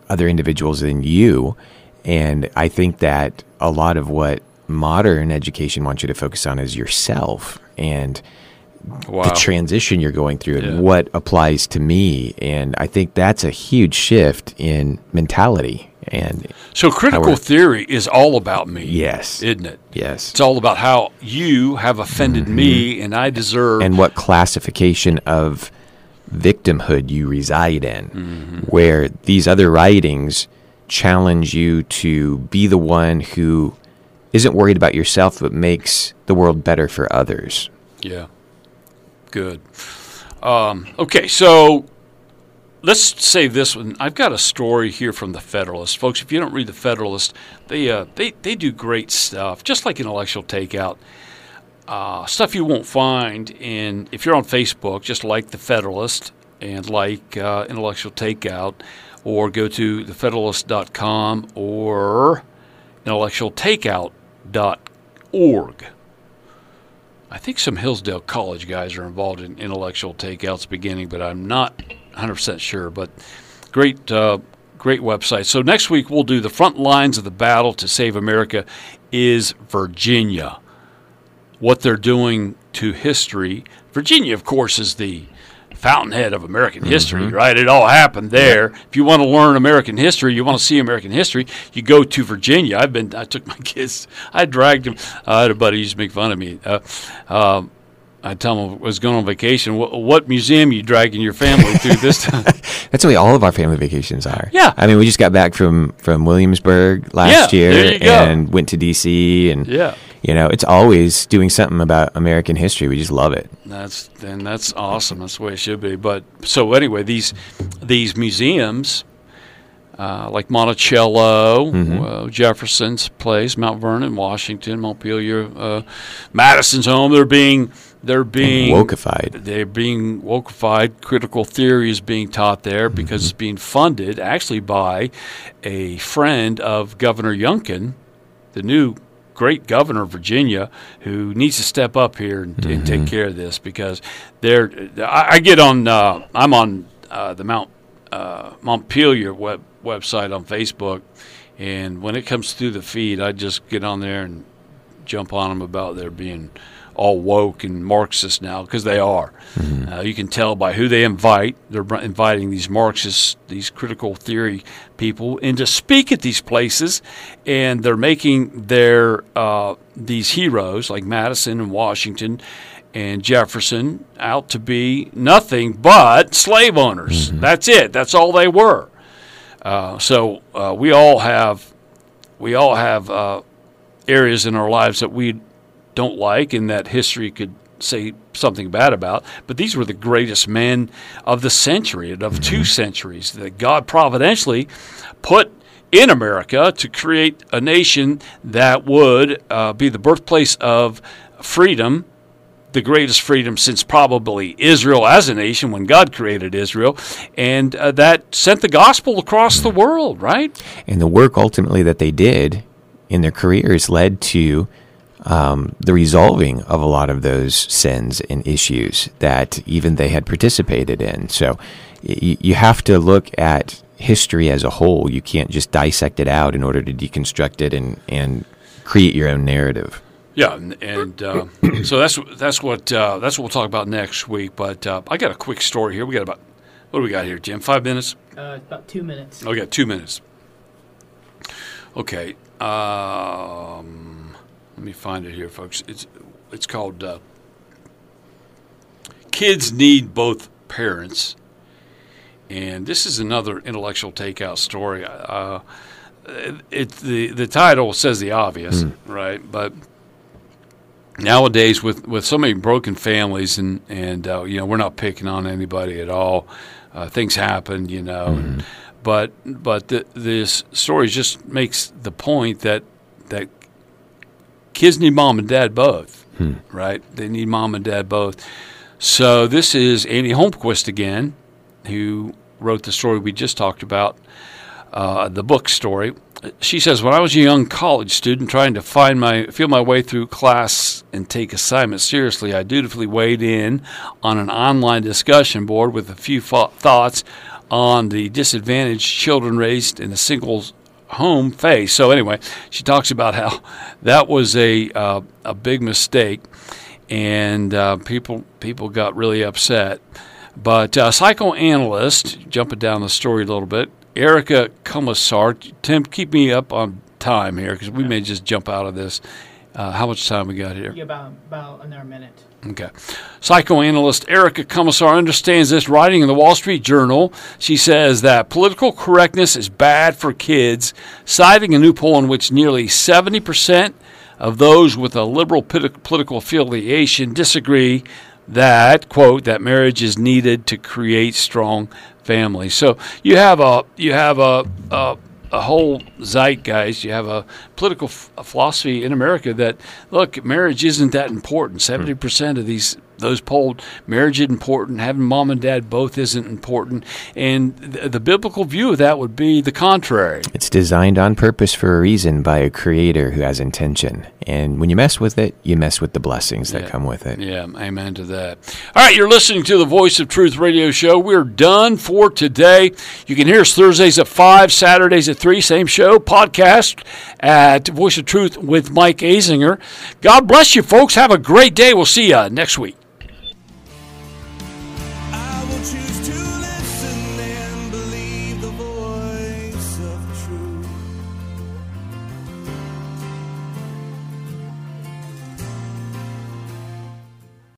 other individuals than you. And I think that a lot of what modern education wants you to focus on is yourself and Wow. the transition you're going through and Yeah. what applies to me. And I think that's a huge shift in mentality. And So critical theory is all about me. Yes. Isn't it? yes. It's all about how you have offended me and I deserve and what classification of victimhood you reside in, Mm-hmm. where these other writings challenge you to be the one who isn't worried about yourself but makes the world better for others. Yeah. Good. Um, okay, so let's say this one. I've got a story here from the Federalist, folks. If you don't read the Federalist, they uh, they they do great stuff, just like intellectual takeout. Uh, stuff you won't find in if you're on Facebook, just like the Federalist and like uh, intellectual takeout, or go to thefederalist.com or intellectualtakeout.org. I think some Hillsdale College guys are involved in intellectual takeouts beginning, but I'm not 100% sure. But great, uh, great website. So next week we'll do the front lines of the battle to save America is Virginia. What they're doing to history. Virginia, of course, is the fountainhead of American history, right? It all happened there. If you want to learn American history, you want to see American history, you go to Virginia. I've been, I took my kids, I dragged them. I had a buddy who used to make fun of me. Uh, um, I tell them I was going on vacation. What, what museum you dragging your family through this time? That's the way all of our family vacations are. Yeah. I mean, we just got back from from Williamsburg last Yeah, year you go. and went to DC and Yeah. You know, it's always doing something about American history. We just love it. That's then that's awesome. That's the way it should be. But so anyway, these these museums, uh, like Monticello, Mm-hmm. uh, Jefferson's place, Mount Vernon, Washington, Montpelier, uh, Madison's home, they're being they're being wokeified. They're being wokeified. Critical theory is being taught there Mm-hmm. because it's being funded actually by a friend of Governor Youngkin, the new great governor of Virginia, who needs to step up here and, and take care of this because they're. I, I get on. Uh, I'm on uh, the Mount uh, Montpelier web website on Facebook, and when it comes through the feed, I just get on there and jump on them about their being all woke and Marxist now because they are. Uh, you can tell by who they invite. They're br- inviting these Marxists, these critical theory people, in to speak at these places, and they're making their uh, these heroes like Madison and Washington and Jefferson out to be nothing but slave owners. That's it. That's all they were. Uh, so uh, we all have we all have uh, areas in our lives that we don't like and that history could say something bad about. But these were the greatest men of the century and of two centuries that God providentially put in America to create a nation that would uh, be the birthplace of freedom. The greatest freedom since probably Israel as a nation when God created Israel, and uh, that sent the gospel across the world, right? And the work ultimately that they did in their careers led to um, the resolving of a lot of those sins and issues that even they had participated in. So y- you have to look at history as a whole. You can't just dissect it out in order to deconstruct it and, and create your own narrative. Yeah, and, and uh, so that's that's what uh, that's what we'll talk about next week. But uh, I got a quick story here. We got about what do we got here, Jim? Five minutes. Uh, about two minutes. Oh, we got two minutes. Okay. Um, let me find it here, folks. It's it's called uh, "Kids Need Both Parents," and this is another intellectual takeout story. Uh, it the the title says the obvious, right? But nowadays, with with so many broken families, and and uh, you know, we're not picking on anybody at all. Uh, things happen, you know. and- but but the, this story just makes the point that that kids need mom and dad both, right? They need mom and dad both. So this is Annie Holmquist again, who wrote the story we just talked about, uh, the book story. She says, when I was a young college student trying to find my feel my way through class and take assignments seriously, I dutifully weighed in on an online discussion board with a few thoughts on the disadvantaged children raised in a single home face. So anyway, she talks about how that was a uh, a big mistake, and uh, people people got really upset. But uh, psychoanalyst, jumping down the story a little bit, Erica Komisar, Tim, keep me up on time here because we may just jump out of this. Uh, how much time we got here? Yeah, about about another minute. Okay. Psychoanalyst Erica Komisar understands this. Writing in the Wall Street Journal, she says that political correctness is bad for kids, citing a new poll in which nearly 70% of those with a liberal poli- political affiliation disagree that, quote, that marriage is needed to create strong families. So you have a, you have a, a a whole zeitgeist. You have a political philosophy in America that look, marriage isn't that important. Seventy percent of these those polled, marriage is important. Having mom and dad both isn't important. And th- the biblical view of that would be the contrary. It's designed on purpose for a reason by a creator who has intention. And when you mess with it, you mess with the blessings that Yeah. come with it. Yeah, amen to that. All right, you're listening to the Voice of Truth radio show. We're done for today. You can hear us Thursdays at 5, Saturdays at 3, same show, podcast at Voice of Truth with Mike Azinger. God bless you, folks. Have a great day. We'll see you next week.